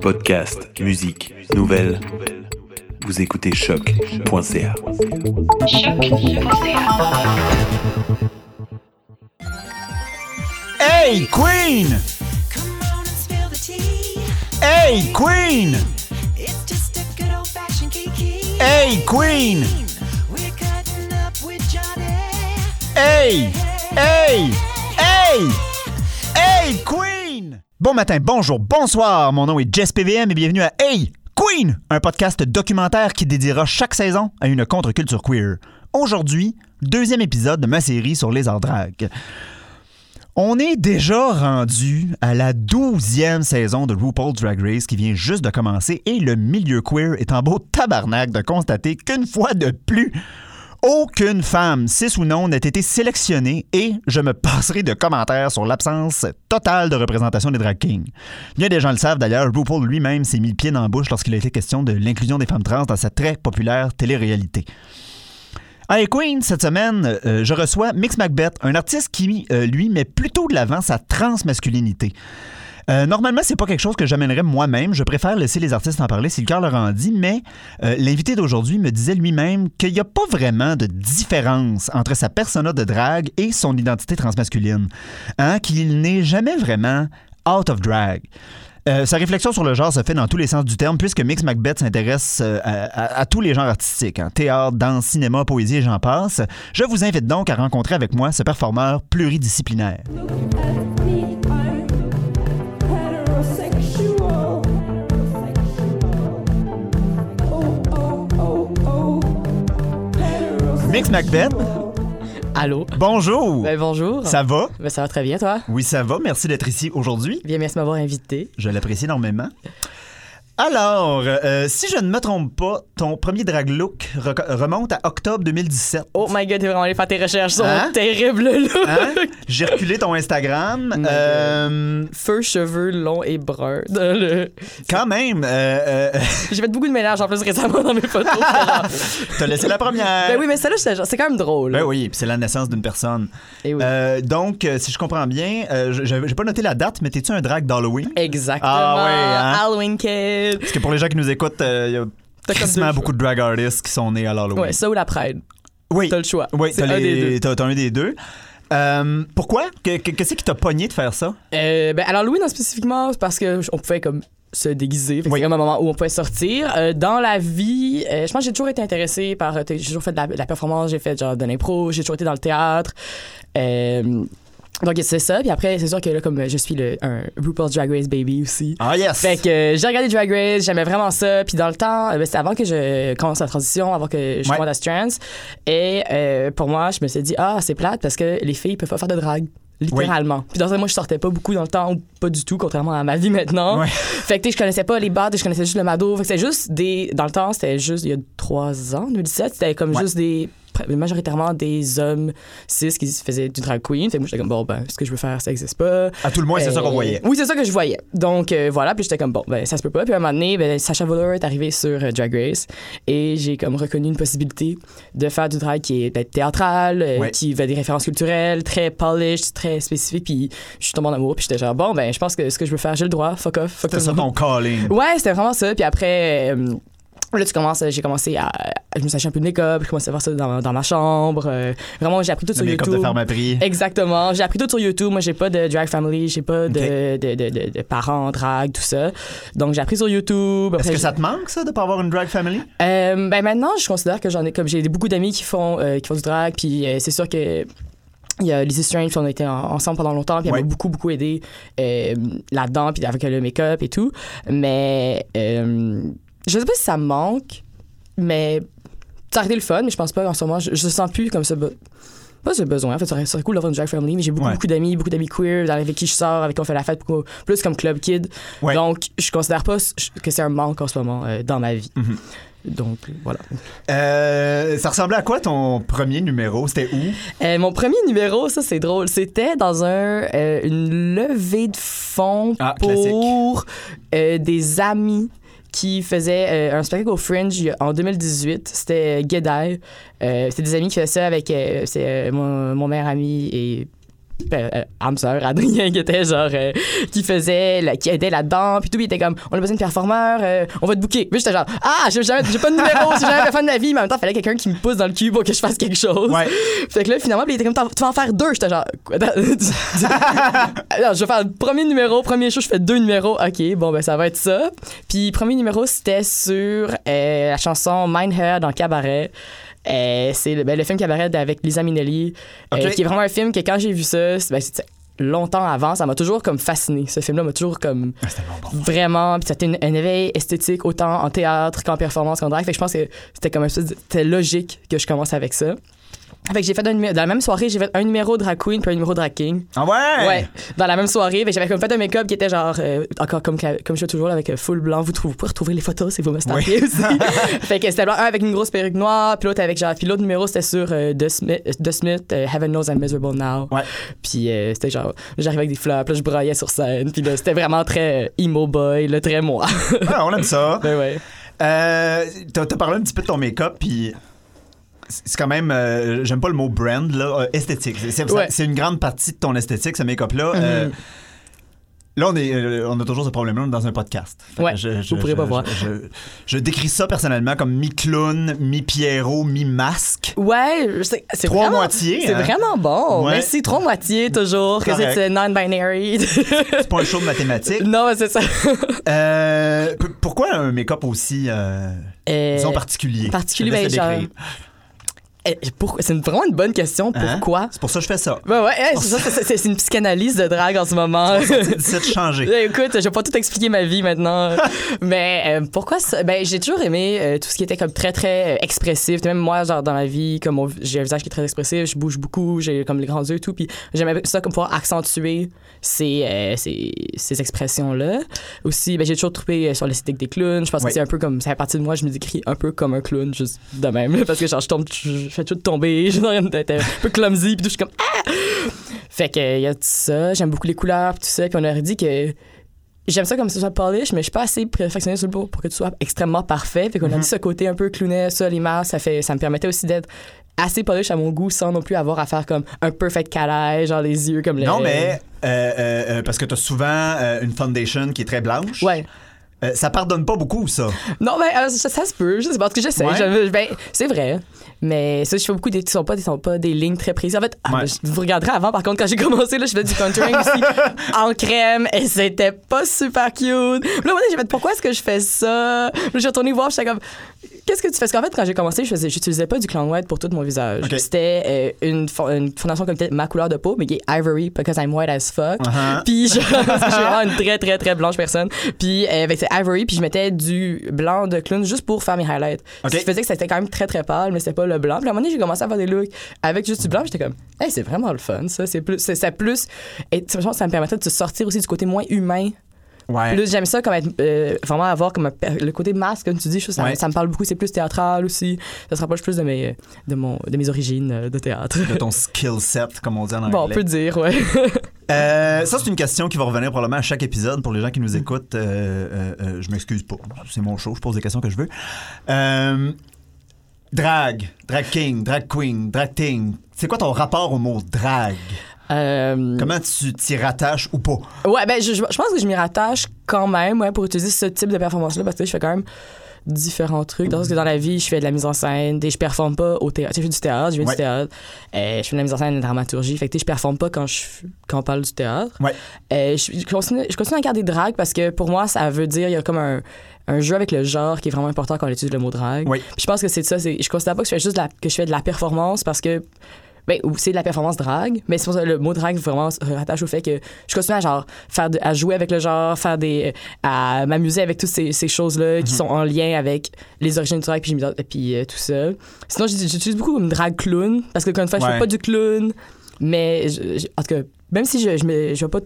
Podcast, musique, nouvelles. Vous écoutez choc.ca. Hey, Queen! Hey, Queen! Hey, Queen! Hey! Hey! Hey! Hey, Queen! Bon matin, bonjour, bonsoir. Mon nom est Jess PVM et bienvenue à Hey, Queen! Un podcast documentaire qui dédiera chaque saison à une contre-culture queer. Aujourd'hui, deuxième épisode de ma série sur les arts drag. On est déjà rendu à la douzième saison de RuPaul's Drag Race qui vient juste de commencer et le milieu queer est en beau tabarnak de constater qu'une fois de plus, aucune femme, cis ou non, n'a été sélectionnée et je me passerai de commentaires sur l'absence totale de représentation des drag kings. Bien des gens le savent d'ailleurs, RuPaul lui-même s'est mis le pied dans la bouche lorsqu'il a été question de l'inclusion des femmes trans dans sa très populaire télé-réalité. Hey Queen, cette semaine, euh, je reçois Mix Macbeth, un artiste qui, euh, lui, met plutôt de l'avant sa transmasculinité. Euh, normalement, c'est pas quelque chose que j'amènerais moi-même. Je préfère laisser les artistes en parler si le cœur leur en dit, mais euh, l'invité d'aujourd'hui me disait lui-même qu'il n'y a pas vraiment de différence entre sa persona de drague et son identité transmasculine. Hein, qu'il n'est jamais vraiment out of drag. Euh, sa réflexion sur le genre se fait dans tous les sens du terme, puisque Mix Macbeth s'intéresse euh, à, tous les genres artistiques, hein, théâtre, danse, cinéma, poésie et j'en passe. Je vous invite donc à rencontrer avec moi ce performeur pluridisciplinaire. Mix Macbeth, Allô? bonjour! Ben, bonjour. Ça va? Ben, ça va très bien, toi? Oui, ça va. Merci d'être ici aujourd'hui. Bien, merci de m'avoir invité. Je l'apprécie énormément. Alors, euh, si je ne me trompe pas, ton premier drag look remonte à octobre 2017. Oh my god, t'es vraiment allé faire tes recherches. Sont Hein? terribles, là. Hein? J'ai reculé ton Instagram. God. Euh, Feux, cheveux longs et bruns. Le- quand même, euh, euh, J'ai fait beaucoup de mélange en plus récemment dans mes photos. T'as laissé la première. ben oui, mais celle-là, c'est quand même drôle. Ben oui, c'est la naissance d'une personne. Et oui. Euh, donc, euh, si je comprends bien, euh, je- j'ai pas noté la date, mais t'es-tu un drag d'Halloween? Exactement. Ah ouais, hein? Halloween Kid. Parce que pour les gens qui nous écoutent, euh, il y a quasiment beaucoup de drag artists qui sont nés à l'Halloween. Ouais, ça ou la Pride. oui, T'as le choix. oui, t'as un les- des deux. t'as- t'as un des deux. Euh, pourquoi? Que- que- Qu'est-ce qui t'a pogné de faire ça? Euh, ben, à l'Halloween, en spécifiquement, c'est parce que on pouvait comme se déguiser. Que C'est comme un moment où on pouvait sortir. Euh, dans la vie, euh, je pense que j'ai toujours été intéressée par. euh, J'ai toujours fait de la, de la performance, j'ai fait genre de l'impro, j'ai toujours été dans le théâtre. Euh, donc c'est ça. Puis après, c'est sûr que là, comme je suis le, un RuPaul's Drag Race baby aussi. Ah yes! Fait que euh, j'ai regardé Drag Race, j'aimais vraiment ça. Puis dans le temps, euh, ben, c'était avant que je commence la transition, avant que je Ouais. commence à trans. Et euh, pour moi, je me suis dit, ah, c'est plate parce que les filles peuvent pas faire de drague. Littéralement. Puis dans ce moi, je sortais pas beaucoup dans le temps, ou pas du tout, contrairement à ma vie maintenant. Ouais. Fait que, je connaissais pas les bars, je connaissais juste le Mado. Fait que c'était juste des. Dans le temps, c'était juste il y a trois ans, 2017, c'était comme Ouais. juste des. Majoritairement des hommes cis qui faisaient du drag queen. Fait que moi, j'étais comme, bon, ben, ce que je veux faire, ça existe pas. À tout le moins, c'est ça qu'on Euh, voyait. Oui, c'est ça que je voyais. Donc euh, voilà, puis j'étais comme bon, ben ça se peut pas. Puis à un moment donné, ben, Sacha Velour est arrivé sur euh, Drag Race et j'ai comme reconnu une possibilité de faire du drag qui est ben, théâtral, Ouais. qui va des références culturelles, très polished, très spécifique. Puis je suis tombée en amour. Puis j'étais genre bon, ben je pense que ce que je veux faire, j'ai le droit. Fuck off. Fuck C'était ça ton calling. Ouais, c'était vraiment ça. Puis après. Euh, Là, tu commences, j'ai commencé à. Je me suis acheté un peu de make-up, j'ai commencé à faire ça dans, dans ma chambre. euh, vraiment, j'ai appris tout Le sur YouTube. de Pharmaprix. Exactement. J'ai appris tout sur YouTube. Moi, j'ai pas de drag family, j'ai pas de, de, de, de- parents drag, tout ça. Donc, j'ai appris sur YouTube. Est-ce que ça te manque, ça, de pas avoir une drag family? euh, ben maintenant, je considère que j'en ai comme j'ai beaucoup d'amis qui font euh, qui font du drag, puis euh, c'est sûr que il y a Lizzie Strange, on a été en- ensemble pendant longtemps, puis elle Ouais. m'a beaucoup beaucoup aidé euh, là-dedans, puis avec le make-up et tout. Mais euh, je sais pas si ça me manque, mais ça été le fun, mais je pense pas en ce moment. Je, je sens plus comme ça. Pas ce besoin. En fait, ça serait, cool d'avoir une drag family, mais j'ai beaucoup, Ouais. beaucoup d'amis, beaucoup d'amis queer avec qui je sors, avec qui on fait la fête, beaucoup- plus comme club kid. Ouais. Donc, je considère pas que c'est un manque en ce moment euh, dans ma vie. Mhm. Donc, voilà. Euh, ça ressemblait à quoi ton premier numéro? C'était où? Euh, mon premier numéro, ça c'est drôle, c'était dans un euh, une levée de fonds Ah, pour des amis qui faisaient euh, un spectacle au Fringe en 2018. C'était Gedai. Euh, c'était des amis qui faisaient ça avec euh, euh, mon, mon meilleur ami et euh, euh, âme sœur, Adrien, qui était genre, euh, qui faisait, la- qui aidait là-dedans, puis tout, il était comme, on a besoin de performeurs, euh, on va te booker. Puis j'étais genre, ah, j'ai jamais- j'ai pas de numéro, j'ai jamais fait de ma vie, mais en même temps, il fallait quelqu'un qui me pousse dans le cul pour que je fasse quelque chose. Ouais. Fait que là, finalement, il était comme, tu vas en faire deux. J'étais genre, quoi, Alors, je vais faire le premier numéro, premier show, je fais deux numéros. OK, bon, ben, ça va être ça. Puis, premier numéro, c'était sur la chanson Mindhead en cabaret. Euh, c'est le, ben, le film cabaret avec Lisa Minnelli, euh, OK. qui est vraiment un film que quand j'ai vu ça, ben, c'était longtemps avant, ça m'a toujours comme fasciné. Ce film-là m'a toujours comme Ah, bon. vraiment, puis c'était une- un éveil esthétique autant en théâtre qu'en performance qu'en drag. Fait que je pense que c'était comme un c'était logique que je commence avec ça. Fait que j'ai fait un dans la même soirée, j'ai fait un numéro drag queen puis un numéro drag king. Ah ouais? Ouais, dans la même soirée, j'avais comme fait un make-up qui était genre euh, encore comme comme je fais toujours là, avec euh, full blanc. Vous, trouvez, vous pouvez retrouver les photos si vous me aussi. fait que c'était blanc, un avec une grosse perruque noire, puis l'autre avec genre puis l'autre numéro c'était sur euh, The Smith, The Smith euh, Heaven Knows I'm Miserable Now. Ouais. Puis euh, c'était genre j'arrivais avec des fleurs, puis là je broyais sur scène, puis c'était vraiment très emo boy, le très moi. Ah, on aime ça. ben ouais. Euh, t'as parlé un petit peu de ton make-up, puis c'est quand même, euh, j'aime pas le mot brand, là, euh, esthétique. C'est- Ouais. une grande partie de ton esthétique, ce make-up-là. Euh, Mhm. Là, on, est, euh, on a toujours ce problème-là, on est dans un podcast. Fait Ouais, je, vous pourrez pas voir. Je, décris ça personnellement comme mi-clown, mi-Pierrot, mi-masque. Ouais, c'est Trois vraiment, moitiés, C'est hein? vraiment bon. Ouais. Merci, trois moitiés toujours, que c'est non-binary. C'est pas un show de mathématiques. non, c'est ça. Euh, pourquoi un make-up aussi, euh, Euh, disons, particulier? particulier, ben, genre- euh, c'est une- vraiment une bonne question. Hein? Pourquoi? C'est pour ça que je fais ça. Ouais, ouais, c'est c'est- c'est c'est une psychanalyse de drague en ce moment. C'est de changer. Eh, Écoute, je vais pas tout expliquer ma vie maintenant. Mais euh, pourquoi ça? Ben, j'ai toujours aimé euh, tout ce qui était comme très, très euh, expressif. Même moi, genre, dans la vie, comme j'ai un visage qui est très expressif, je bouge beaucoup, j'ai comme les grands yeux et tout. Puis j'aimais ça comme pouvoir accentuer ces, euh, ces, ces expressions-là. Aussi, ben, j'ai toujours trouvé sur l'esthétique des clowns. Je pense que c'est un peu comme, ça fait partie de moi, je me décris un peu comme un clown, juste de même. Parce que genre, je tombe, je fais tout tomber, je suis d'être un peu clumsy, puis tout, je suis comme, ah! Fait que, il y a tout ça. J'aime beaucoup les couleurs, puis tout ça. Puis on aurait dit que j'aime ça comme ce soit polish, mais je suis pas assez perfectionné sur le pour, pour que tu sois extrêmement parfait. Fait qu'on a dit ce côté un peu clownet, ça, les masques, ça, fait, ça me permettait aussi d'être assez polish à mon goût sans non plus avoir à faire comme un perfect eye, genre les yeux comme les. Non, mais euh, euh, euh, parce que t'as souvent euh, une foundation qui est très blanche. Ouais. Euh, ça pardonne pas beaucoup, ça. Non, ben, euh, ça, ça se peut. Je sais pas, parce que j'essaie. Ouais. Je- ben, c'est vrai. Mais ça, je fais beaucoup des. Ce sont pas, des- sont pas des lignes très précises. En fait, ah, Ouais. ben, je- vous regarderez avant, par contre, quand j'ai commencé, là, je faisais du contouring aussi en crème et c'était pas super cute. Là, donné, j'ai fait pourquoi est-ce que je fais ça? Là, j'ai retourné voir, j'étais comme. Qu'est-ce que tu fais? Parce qu'en fait, quand j'ai commencé, je faisais, j'utilisais pas du clown white pour tout mon visage. C'était euh, une, fo- une fondation comme ma couleur de peau, mais qui est ivory because I'm white as fuck. Uh-huh. Puis je, suis vraiment une très très très blanche personne. Puis euh, avec c'est ivory, puis je mettais du blanc de clown juste pour faire mes highlights. Ok. Ce qui faisait que c'était quand même très très pâle, mais c'était pas le blanc. Puis à un moment donné, j'ai commencé à faire des looks avec juste du blanc. J'étais comme, hey, c'est vraiment le fun, ça. C'est plus, c'est plus, et ça me permettait de se sortir aussi du côté moins humain. Ouais. Plus j'aime ça comme être, euh, vraiment avoir comme un le côté masque, comme tu dis, je trouve ça, Ouais. ça me parle beaucoup. C'est plus théâtral aussi. Ça se rapproche plus de mes, de mon, de mes origines euh, de théâtre. De ton skill set, comme on dit en anglais. Bon, on peut dire, ouais. Euh, ça, c'est une question qui va revenir probablement à chaque épisode pour les gens qui nous écoutent. euh, euh, euh, je m'excuse pas. C'est mon show, je pose des questions que je veux. Drag, drag king, drag queen, drag ting. C'est quoi ton rapport au mot drag? Euh, Comment tu t'y rattaches ou pas? Ouais, ben, je, je pense que je m'y rattache quand même, ouais, pour utiliser ce type de performance-là, parce que je fais quand même différents trucs. Dans que dans la vie, je fais de la mise en scène, et je performe pas au théâtre. Je fais du théâtre, je viens Ouais. du théâtre. Euh, je fais de la mise en scène de la dramaturgie. Fait que, je performe pas quand, je, quand on parle du théâtre. Ouais. Euh, je, je continue, je continue à garder drag parce que pour moi, ça veut dire, il y a comme un, un jeu avec le genre qui est vraiment important quand on utilise le mot drag. Oui. Puis je pense que c'est ça. Je considère pas que je fais juste de la, que je fais de la performance parce que ben, ou c'est de la performance drag, mais c'est pour ça que le mot drag vraiment se rattache au fait que je continue à genre faire de- à jouer avec le genre, faire des à m'amuser avec toutes ces, ces choses-là qui sont en lien avec les origines du drag puis, je puis euh, tout ça. Sinon j'utilise beaucoup comme drag clown parce que encore une fois je Ouais. fais pas du clown, mais je- je- en tout cas même si je je vais pas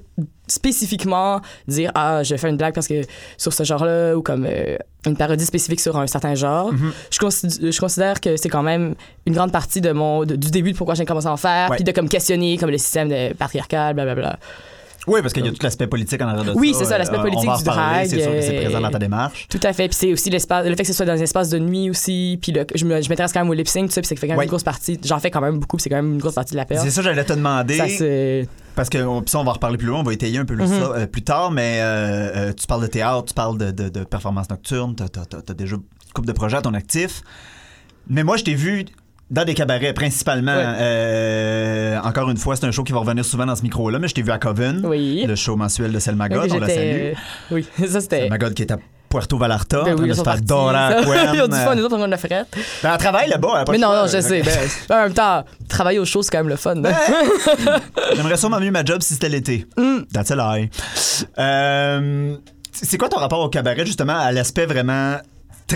spécifiquement dire ah je fais une blague parce que sur ce genre-là ou comme euh, une parodie spécifique sur un certain genre, Mhm. je, considère, je considère que c'est quand même une grande partie de mon de- du début de pourquoi j'ai commencé à en faire, puis de comme questionner comme le système de patriarcal, blablabla. Oui, parce qu'il y a tout l'aspect politique en arrière de Oui, ça. c'est ça, l'aspect Euh, politique on va en du drag, C'est sûr que c'est euh, présent dans ta démarche. Tout à fait. Puis c'est aussi l'espace, le fait que ce soit dans un espace de nuit aussi. Puis le- je me- je m'intéresse quand même au lip sync, tout ça. Puis c'est quand même une grosse partie. J'en fais quand même beaucoup. Puis c'est quand même une grosse partie de la perte. C'est ça, j'allais te demander. Ça, c'est. Parce que ça, on va en reparler plus loin, on va étayer un peu plus Mhm. ça euh, plus tard, mais euh, euh, tu parles de théâtre, tu parles de, de, de performances nocturnes, tu as, déjà une couple de projets à ton actif. Mais moi, je t'ai vu dans des cabarets, principalement. Ouais. euh, encore une fois, c'est un show qui va revenir souvent dans ce micro-là, mais je t'ai vu à Coven, Oui. le show mensuel de Selma Ok, God, on la salue. euh, Oui, ça c'était. Selma God qui est à Puerto Vallarta, Ben en train oui, de ils se faire dorer à. Ils ont du fun, nous autres, on a frette. Ben, elle travaille là-bas, pas Mais non, non, je sais. Ben, en même temps, travailler au show, c'est quand même le fun. hein. J'aimerais sûrement mieux ma job si c'était l'été. Mm. That's a lie. Euh, c'est quoi ton rapport au cabaret, justement, à l'aspect vraiment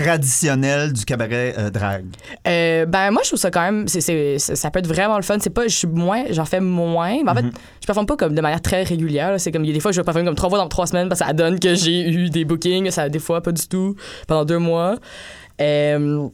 traditionnel du cabaret euh, drag? Euh, ben moi je trouve ça quand même c'est, c'est- ça ça peut être vraiment le fun. C'est pas je suis moins j'en fais moins mais en fait je performe pas comme de manière très régulière c'est comme il y a des fois je vais performer comme trois fois dans trois semaines parce que ça donne que j'ai eu des bookings ça des fois pas du tout pendant deux mois. Euh,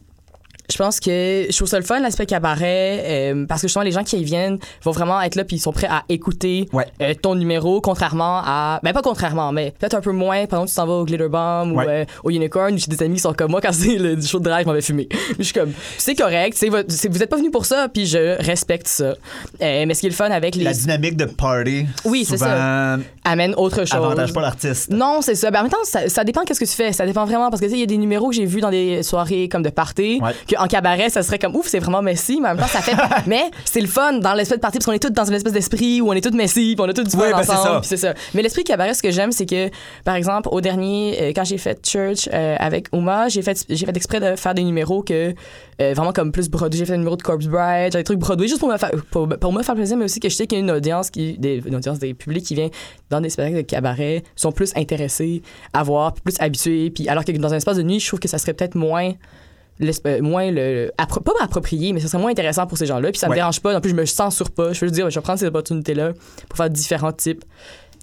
je pense que je trouve ça le fun l'aspect cabaret euh, parce que justement les gens qui y viennent vont vraiment être là puis ils sont prêts à écouter Ouais. euh, ton numéro contrairement à ben pas contrairement mais peut-être un peu moins par exemple tu t'en vas au Glitter Bomb Ouais. ou euh, au Unicorn j'ai des amis qui sont comme moi quand c'est le du show de drive je m'en vais fumer je suis comme c'est correct vous êtes pas venu pour ça puis je respecte ça Euh, mais ce qui est le fun avec les La dynamique de party, Oui, c'est souvent, amène autre chose avantage pas l'artiste. non, c'est ça. Ben, en même temps, ça, ça dépend qu'est-ce que tu fais. Ça dépend vraiment parce que tu sais, il y a des numéros que j'ai vus dans des soirées comme de party Ouais. Qu'en cabaret, ça serait comme ouf, c'est vraiment messy, mais en même temps, ça fait. mais c'est le fun dans l'espèce de party parce qu'on est tous dans une espèce d'esprit où on est tous messy, puis on a tous du fun Oui, ben, ensemble. c'est ça. Mais l'esprit cabaret, ce que j'aime, c'est que, par exemple, au dernier, euh, quand j'ai fait Church euh, avec Uma, j'ai fait, j'ai fait exprès de faire des numéros que euh, vraiment comme plus Broadway. J'ai fait un numéro de Corpse Bride, des trucs Broadway juste pour me faire, pour, pour me faire plaisir, mais aussi que je sais qu'il y a une audience qui, des, une audience des publics qui vient dans des spectacles de cabaret sont plus intéressés à voir, plus habitués. Puis alors que dans un espace de nuit, je trouve que ça serait peut-être moins moins le appro- pas approprié mais ça serait moins intéressant pour ces gens-là puis ça me Ouais. dérange pas non plus je me censure pas je veux dire je vais prendre ces opportunités là pour faire différents types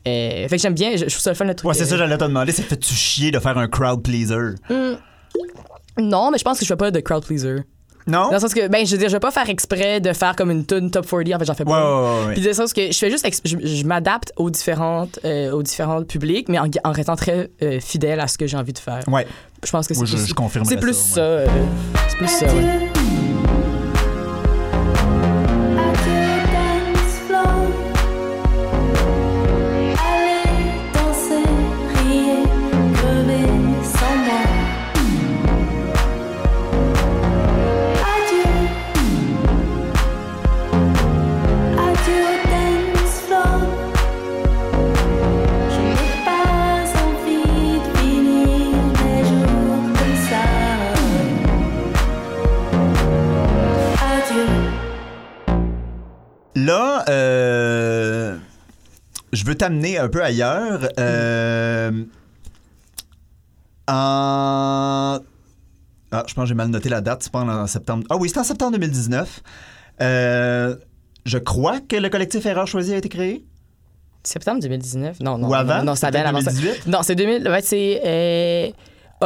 Euh, fait que j'aime bien je, je trouve ça le fun le truc Ouais, c'est euh, ça, j'allais te demander, ça te fait-tu chier de faire un crowd pleaser? non mais je pense que je fais pas de crowd pleaser Non? dans le sens que ben je veux dire je vais pas faire exprès de faire comme une tune top 40 en fait j'en fais pas ouais, ouais, ouais. Puis dans le sens que je fais juste, je, je m'adapte aux différentes, euh, aux différents publics, mais en, en restant très euh, fidèle à ce que j'ai envie de faire. Ouais. Je pense que c'est je- plus, je c'est plus ça, ça. euh, c'est plus ça. ouais. Je veux t'amener un peu ailleurs. Euh, en... Ah, je pense que j'ai mal noté la date. C'est pas en septembre. Ah oui, c'est en septembre 2019. Euh, je crois que le collectif Erreur Choisie a été créé. Septembre 2019? Non, non. Ou avant? Non, non c'est bien avant ça. 2018? Non, c'est 2000. Ouais, c'est. euh,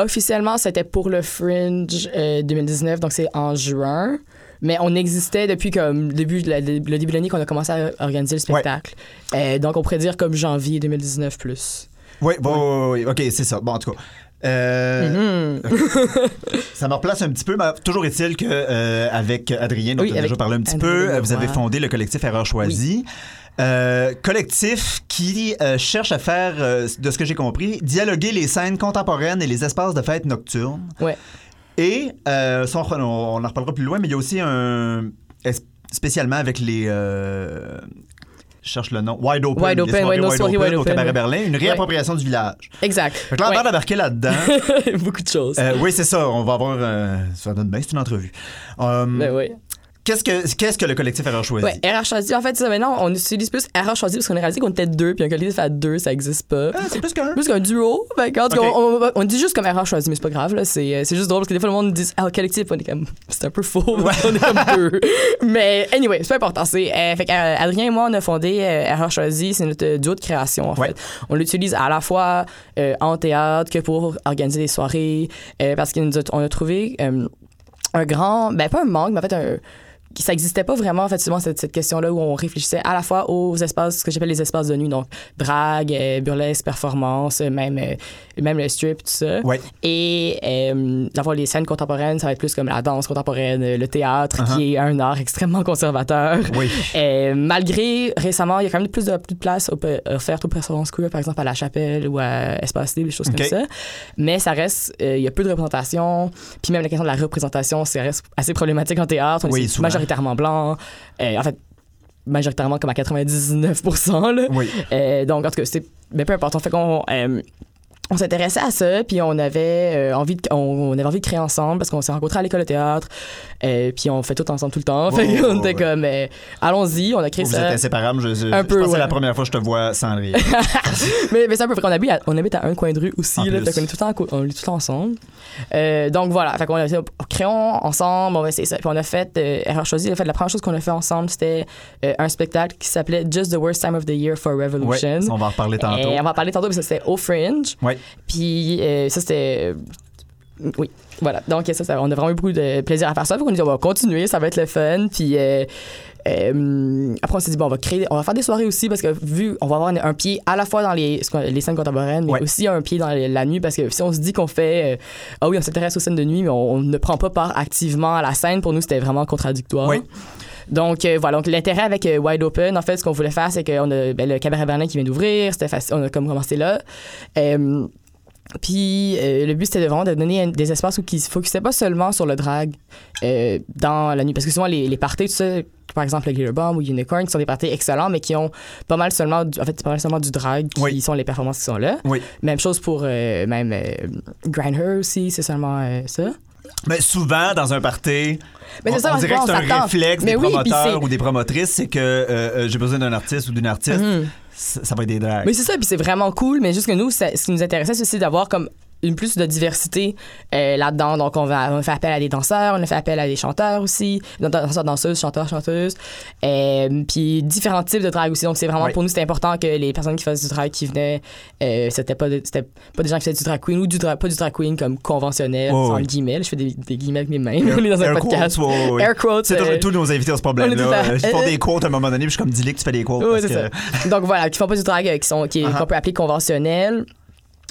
officiellement, c'était pour le Fringe euh, 2019, donc c'est en juin. Mais on existait depuis comme le début la- le début de l'année qu'on a commencé à organiser le spectacle. Euh, donc on pourrait dire comme janvier 2019 plus. Oui, oui, oui, oui. OK, c'est ça. Bon, en tout cas. euh, Mhm. Ça me replace un petit peu, mais toujours est-il que euh, avec Adrien, dont Oui, on a déjà parlé un petit peu, vous avez fondé le collectif Erreur Choisie. Euh, collectif qui cherche à faire, de ce que j'ai compris, dialoguer les scènes contemporaines et les espaces de fête nocturnes. Ouais. Et, euh, ça, on, on en reparlera plus loin, mais il y a aussi un. Spécialement avec les. euh, je cherche le nom. Wide Open. Wide Open, ouais, Wide soirées Open Wide au Cabaret ouais. Berlin, une réappropriation du village. Exact. Fait que là, Ouais. avant d'embarquer là-dedans, Beaucoup de choses. euh, oui, c'est ça. On va avoir. euh, ça donne bien, c'est une entrevue. Euh, Ben oui. Qu'est-ce que qu'est-ce que le collectif Erreur Choisie? Ouais, RH choisi. En fait, ça, maintenant, on utilise plus RH choisi parce qu'on a réalisé qu'on était deux, puis un collectif à deux, ça existe pas. Ah, c'est plus qu'un. Plus qu'un duo. Fait que, en tout cas, on, on- on dit juste comme erreur choisie, mais c'est pas grave. là. C'est, euh, c'est juste drôle parce que des fois, le monde dit Ah, collectif, on est comme. C'est un peu faux. on est comme deux. mais anyway, c'est pas important. C'est, euh, fait euh, Adrien et moi, on a fondé euh, erreur choisie. C'est notre duo de création, en Ouais. fait. On l'utilise à la fois euh, en théâtre que pour organiser des soirées. parce qu'on a, on a trouvé un grand. Ben, pas un manque, mais en fait, un ça existait pas vraiment, en fait, souvent, cette, cette question-là où on réfléchissait à la fois aux espaces, ce que j'appelle les espaces de nuit, donc drague, euh, burlesque, performance, même, euh, même le strip, tout ça. Ouais. Et euh, d'avoir les scènes contemporaines, ça va être plus comme la danse contemporaine, le théâtre, Uh-huh. qui est un art extrêmement conservateur. Oui. Euh, malgré, récemment, il y a quand même plus de, plus de place offerte aux performances queer, par exemple à La Chapelle ou à Espace Libre, des choses comme ça. Mais ça reste, euh, il y a peu de représentation. Puis même la question de la représentation, ça reste assez problématique en théâtre. On Oui, est souvent. Majoritairement blanc. Euh, en fait, majoritairement comme à 99 là. Oui. Euh, donc, en tout cas, c'est mais peu importe. On fait qu'on euh, on s'intéressait à ça, puis on avait euh, envie de, on, on avait envie de créer ensemble parce qu'on s'est rencontrés à l'école de théâtre, euh, puis on fait tout ensemble tout le temps. Fait ouais, était ouais. comme, euh, allons-y, on a créé Vous ça. êtes inséparables. Je, je, Un je peu, pense c'est la première fois que je te vois sans rire. mais, mais c'est un peu vrai qu'on habite à, on habite à un coin de rue aussi, là, fait qu'on est tout le temps, on est tout le temps ensemble. Euh, donc voilà, fait qu'on a créons ensemble, on va essayer ça. Puis on a fait, euh, erreur choisie, en fait, la première chose qu'on a fait ensemble, c'était un spectacle qui s'appelait Just the Worst Time of the Year for Ouais, Revolution. on va en reparler tantôt. Et on va en parler tantôt, parce que c'était au Fringe. Ouais. Puis euh, ça, c'était. Oui, voilà. Donc, ça, ça- on a vraiment eu beaucoup de plaisir à faire ça. Puis on a dit, on va continuer, ça va être le fun. Puis euh, euh, après, on s'est dit, bon, on va créer, on va faire des soirées aussi parce que vu, on va avoir un, un pied à la fois dans les, les scènes contemporaines, mais Ouais. aussi un pied dans les- la nuit parce que si on se dit qu'on fait, euh, ah oui, on s'intéresse aux scènes de nuit, mais on, on ne prend pas part activement à la scène, pour nous, c'était vraiment contradictoire. Oui. Donc euh, voilà, donc l'intérêt avec euh, Wide Open, en fait, ce qu'on voulait faire, c'est qu'on a ben, le cabaret Berlin qui vient d'ouvrir, c'était facile, on a comme commencé là. Euh, puis euh, le but c'était de vraiment de donner un- des espaces où qui se focusaient pas seulement sur le drag euh, dans la nuit parce que souvent les, les parties tout ça par exemple le Glitter Bomb ou Unicorn qui sont des parties excellents mais qui ont pas mal seulement du, en fait pas mal seulement du drag qui Oui. sont les performances qui sont là Oui. même chose pour euh, même Grind Her aussi c'est seulement ça Mais souvent, dans un party, Mais on, c'est ça, on dirait que c'est un réflexe des oui, promoteurs ou des promotrices, c'est que euh, euh, j'ai besoin d'un artiste ou d'une artiste, Mhm. ça, ça va être des drags. Mais c'est ça, puis c'est vraiment cool, mais juste que nous, ça- ce qui nous intéressait, c'est aussi d'avoir comme une plus de diversité euh, là-dedans. Donc, on, va, on fait appel à des danseurs, on a fait appel à des chanteurs aussi, danseurs, danseuses, chanteurs, chanteuses, euh, puis différents types de drag aussi. Donc, c'est vraiment Ouais. pour nous, c'était important que les personnes qui faisaient du drag qui venaient, euh, c'était pas, de- pas des gens qui faisaient du drag queen ou du drag, pas du drag queen comme conventionnel, Ouais, sans ouais. guillemets. Je fais des, des guillemets avec mes mains. on est dans un Air podcast. quotes, ouais, ouais. Air quotes. C'est euh, tous nos invités ont ce problème-là. temps- Ils font euh, des quotes à un moment donné, puis je suis comme, dis-le que tu fais des quotes. Oui, parce c'est que-. Donc voilà, qui font pas du drag, euh, qui sont, qui, Uh-huh. qu'on peut appeler conventionnel.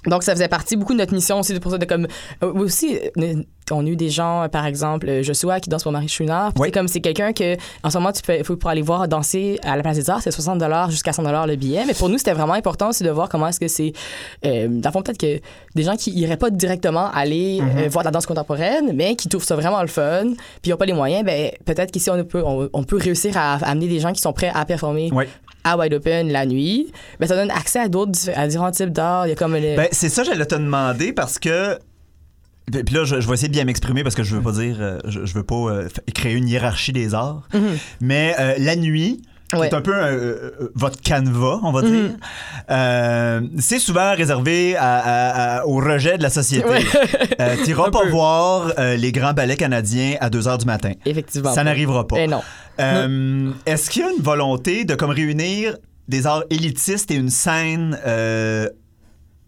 Donc ça faisait partie beaucoup de notre mission aussi, pour ça de comme euh, aussi euh, on a eu des gens euh, par exemple Joshua qui danse pour Marie Chouinard, Oui. c'est comme c'est quelqu'un que en ce moment tu peux faut pour aller voir danser à la place des arts, c'est 60 dollars jusqu'à 100 dollars le billet, mais pour nous c'était vraiment important aussi de voir comment est-ce que c'est euh, dans le fond peut-être que des gens qui iraient pas directement aller Mm-hmm. euh, voir de la danse contemporaine, mais qui trouvent ça vraiment le fun, puis ils n'ont pas les moyens, ben peut-être qu'ici on peut on, on peut réussir à, à amener des gens qui sont prêts à performer. À Wide Open la nuit, ben, ça donne accès à d'autres à différents types d'art. Il y a comme. Ben, c'est ça, j'allais te demander parce que. Puis puis là, je, je vais essayer de bien m'exprimer parce que je veux pas dire. euh, je, je veux pas euh, créer une hiérarchie des arts. Mais euh, la nuit. Ouais. C'est un peu euh, euh, votre canevas, on va dire. Euh, c'est souvent réservé à- à- à- au rejet de la société. Ouais. Euh, T'iras Un pas peu. voir euh, les grands ballets canadiens à 2 h du matin. Effectivement. Ça n'arrivera pas. Eh non. Euh, Est-ce qu'il y a une volonté de comme réunir des arts élitistes et une scène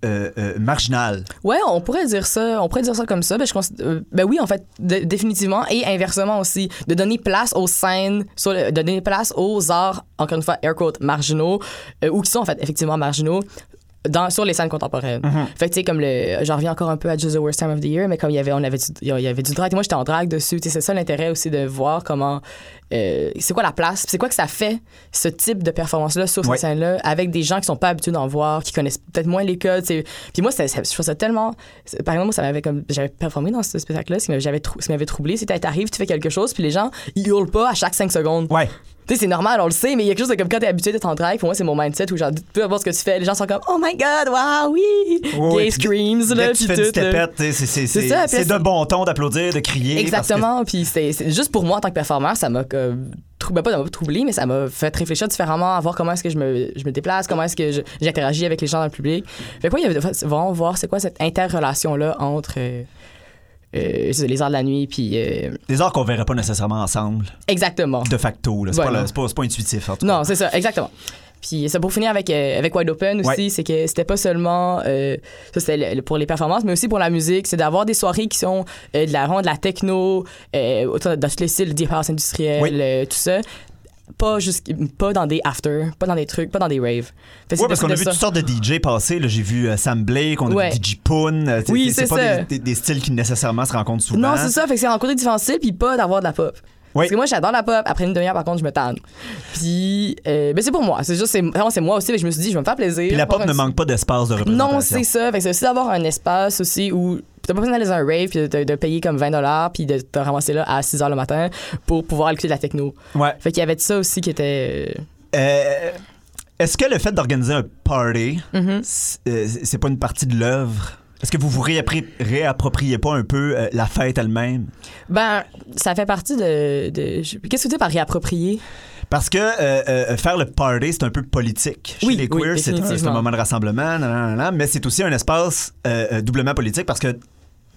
euh, euh, marginale? Ouais, on pourrait dire ça. On pourrait dire ça comme ça. Ben, je euh, ben oui, en fait, de- définitivement. Et inversement aussi, de donner place aux scènes, sur le- de donner place aux arts, encore une fois, air quote, marginaux, euh, ou qui sont en fait effectivement marginaux. Dans, sur les scènes contemporaines. Fait que, tu sais, comme le. J'en reviens encore un peu à Just the Worst Time of the Year, mais comme il y avait, on avait du, il y avait du drag, et moi j'étais en drag dessus. Tu sais, c'est ça l'intérêt aussi de voir comment. Euh, c'est quoi la place, c'est quoi que ça fait, ce type de performance-là sur Ouais. cette scène-là, avec des gens qui sont pas habitués d'en voir, qui connaissent peut-être moins les codes. Puis moi, c'était- je trouve ça tellement. c'est- Par exemple, moi, ça m'avait comme. J'avais performé dans ce spectacle-là, ce qui m'avait trou- troublé, c'était t'arrives, tu fais quelque chose, puis les gens, ils hurlent pas à chaque 5 secondes. Ouais. Tu sais, c'est normal, on le sait, mais il y a quelque chose de comme quand t'es habitué d'être en drag, pour moi, c'est mon mindset où genre, peu importe ce que tu fais, les gens sont comme, oh my god, wow, oui! Ouais, Gay screams, là, que tu puis tout. c'est- c'est C'est c'est- ça, c'est de bon ton d'applaudir, de crier. que- Exactement, puis c'est c'est- juste pour moi en tant que performeur, ça m'a ben, pas troublé, mais ça m'a fait réfléchir différemment à voir comment est-ce que je me, je me déplace, comment est-ce que j'interagis avec les gens dans le public. Fait que ouais, il y avait vraiment voir c'est quoi cette interrelation là entre euh, euh, les arts de la nuit puis euh, Des arts qu'on verrait pas nécessairement ensemble, exactement. de facto. là. C'est Ouais, pas, non. pas, pas intuitif, en tout Non, cas. c'est ça, exactement. Puis ça pour finir avec, euh, avec Wide Open aussi, Ouais. c'est que c'était pas seulement euh, ça c'était le- le- pour les performances, mais aussi pour la musique, c'est d'avoir des soirées qui sont euh, de la ronde, de la techno, euh, autant dans tous les styles, deep house industriel, Oui. tout ça. Pas juste pas dans des after, pas dans des trucs, pas dans des raves. Fait Ouais, parce qu'on a vu ça. toutes sortes de DJ passer. J'ai vu euh, Sam Blake, on a Ouais. vu DJ Poon. euh, Oui, c'est pas des, des- des styles qui nécessairement se rencontrent souvent. Non, c'est ça, fait que c'est rencontrer différents styles puis pas d'avoir de la pop. Parce que moi, j'adore la pop. Après une demi-heure, par contre, je me tanne. Puis, euh, ben, c'est pour moi. C'est juste, c'est vraiment, c'est moi aussi. que je me suis dit, je vais me faire plaisir. Puis la pop ne un- manque pas d'espace de représentation. Non, c'est ça. Fait que c'est aussi d'avoir un espace aussi où t'as pas besoin d'aller dans un rave puis de, payer comme 20 puis de te ramasser là à 6 h le matin pour pouvoir écouter de la techno. Ouais. Fait qu'il y avait de ça aussi qui était. euh, Euh, Est-ce que le fait d'organiser un party, Mhm. euh, c'est pas une partie de l'œuvre? Est-ce que vous vous réappri- réappropriez pas un peu euh, la fête elle-même? Ben, ça fait partie de. Qu'est-ce que tu dis par réapproprier? Parce que euh, euh, faire le party, c'est un peu politique. Chez Oui, les oui, queers, c'est- c'est un moment de rassemblement, nanana, mais c'est aussi un espace doublement politique parce que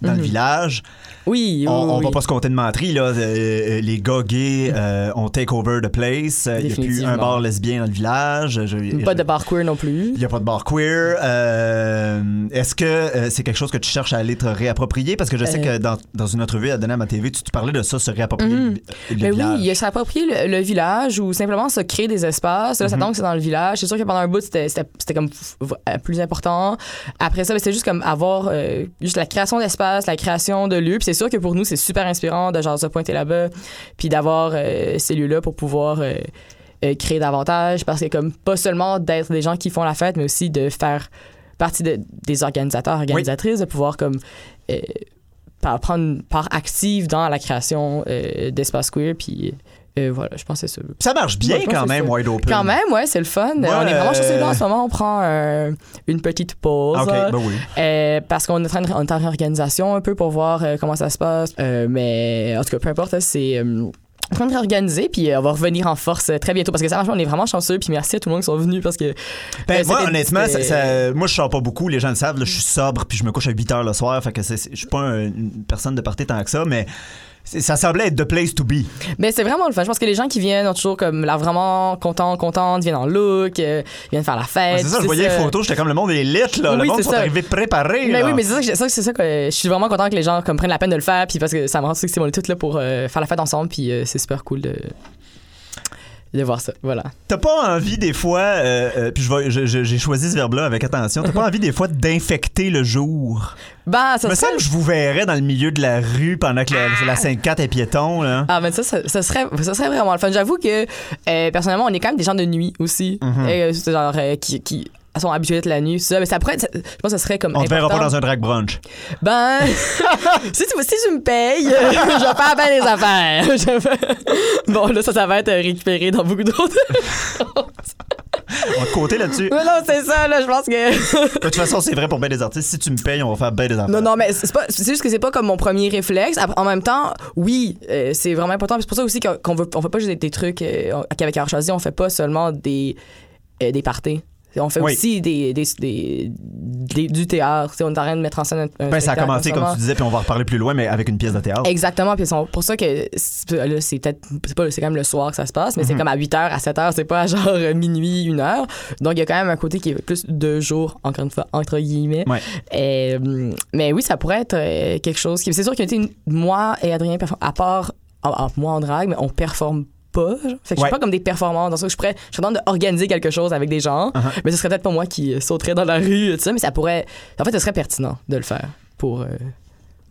dans le Mhm. village, Oui, oui. on, on oui. va pas se compter de menterie. Là. Euh, euh, les gars gays euh, ont take over the place. Il n'y a plus un bar lesbien dans le village. Je- Pas je- de bar queer non plus. Il n'y a pas de bar queer. Euh, Est-ce que c'est quelque chose que tu cherches à aller te réapproprier? Parce que je sais que dans, dans une entrevue à donner à ma TV, tu, tu parlais de ça, se réapproprier Mhm. le, le Mais village. oui, s'approprier le, le village ou simplement se créer des espaces. Là, ça Mhm. tombe que c'est dans le village. C'est sûr que pendant un bout, c'était comme plus important. Après ça, ben, c'était juste comme avoir juste la création d'espace, la création de lieux. Puis c'est sûr que pour nous, c'est super inspirant de genre se pointer là-bas, puis d'avoir euh, ces lieux-là pour pouvoir euh, euh, créer davantage. Parce que comme pas seulement d'être des gens qui font la fête, mais aussi de faire partie de- des organisateurs, organisatrices, de pouvoir comme prendre une part active dans la création d'espaces queer. Puis euh, voilà, je pense que c'est ça. Ça marche bien Ouais, quand même, c'est- Wide Open. Quand même, ouais, c'est le fun. Ouais, on est vraiment chanceux en ce moment. On prend euh, une petite pause. OK, ben oui. Euh, parce qu'on est, en train de- réorganisation un peu pour voir euh, comment ça se passe. Mais en tout cas, peu importe, c'est. en train de réorganiser, puis on va revenir en force très bientôt. Parce que ça, franchement, on est vraiment chanceux, puis merci à tout le monde qui sont venus parce que. Ben, euh, moi, honnêtement, ça- ça- moi, je sors pas beaucoup. Les gens le savent. là, je suis sobre, puis je me couche à 8 heures le soir. Fait que je suis pas un- une personne de party tant que ça, mais ça semblait être the place to be. Mais c'est vraiment le fun. Je pense que les gens qui viennent ont toujours comme là vraiment contents, contentes, viennent en look, euh, viennent faire la fête. C'est ça, je voyais les photos, j'étais comme le monde est lit, là. le Oui, monde c'est sont ça. arrivés préparés. Mais là. oui, mais c'est ça, que- c'est ça, que- je suis vraiment content que les gens comme prennent la peine de le faire, puis parce que ça me rend que c'est on est tous là pour euh, faire la fête ensemble, puis euh, c'est super cool de de voir ça. Voilà. T'as pas envie des fois, euh, euh, puis je je- j'ai choisi ce verbe-là avec attention, t'as pas envie des fois d'infecter le jour? Ben, ça me serait... semble que je vous verrais dans le milieu de la rue pendant que la, la 5-4 est piéton. Là. Ah, mais ça, ça, ça serait, ça serait vraiment le fun. J'avoue que, euh, personnellement, on est quand même des gens de nuit aussi. C'est genre, qui, qui sont habitués d'être la nuit. Ça, mais ça pourrait être- je pense que ça serait comme. On te verra pas important. dans un drag brunch. Ben, si, tu, si tu me payes, je vais faire bien les affaires. Je vais- bon, là, ça, ça va être récupéré dans beaucoup d'autres. On va te côté là-dessus. Mais non, c'est ça, là, je pense que. De toute façon, c'est vrai pour bien des artistes. Si tu me payes, on va faire bien des affaires. Non, non, mais c'est pas- c'est juste que c'est pas comme mon premier réflexe. Après, En même temps, oui, euh, c'est vraiment important. Puis C'est pour ça aussi qu'on qu'on veut, on fait pas juste des, des trucs euh, qu'avec Art choisi, on fait pas seulement des, euh, des parties. On fait Oui. aussi des, des, des- des- du théâtre. On est en train de mettre en scène un, Ben, ça a commencé, comme tu disais, puis on va en reparler plus loin, mais avec une pièce de théâtre. Exactement, puis c'est pour ça que c'est là, c'est peut-être c'est pas c'est quand même le soir que ça se passe, mais c'est Mhm. comme à 8h à 7h, c'est pas à genre euh, minuit, 1h. Donc il y a quand même un côté qui est plus deux jours encore une fois entre guillemets. Ouais. Euh, mais oui, ça pourrait être euh, quelque chose qui c'est sûr que moi et Adrien à part moi en drague, mais on performe pas. Fait que je suis pas comme des performances dans ça. Je suis prêt, je suis train d'organiser quelque chose avec des gens, Uh-huh. mais ce serait peut-être pas moi qui euh, sauterait dans la rue, tout ça, mais ça pourrait. En fait, ce serait pertinent de le faire pour. euh,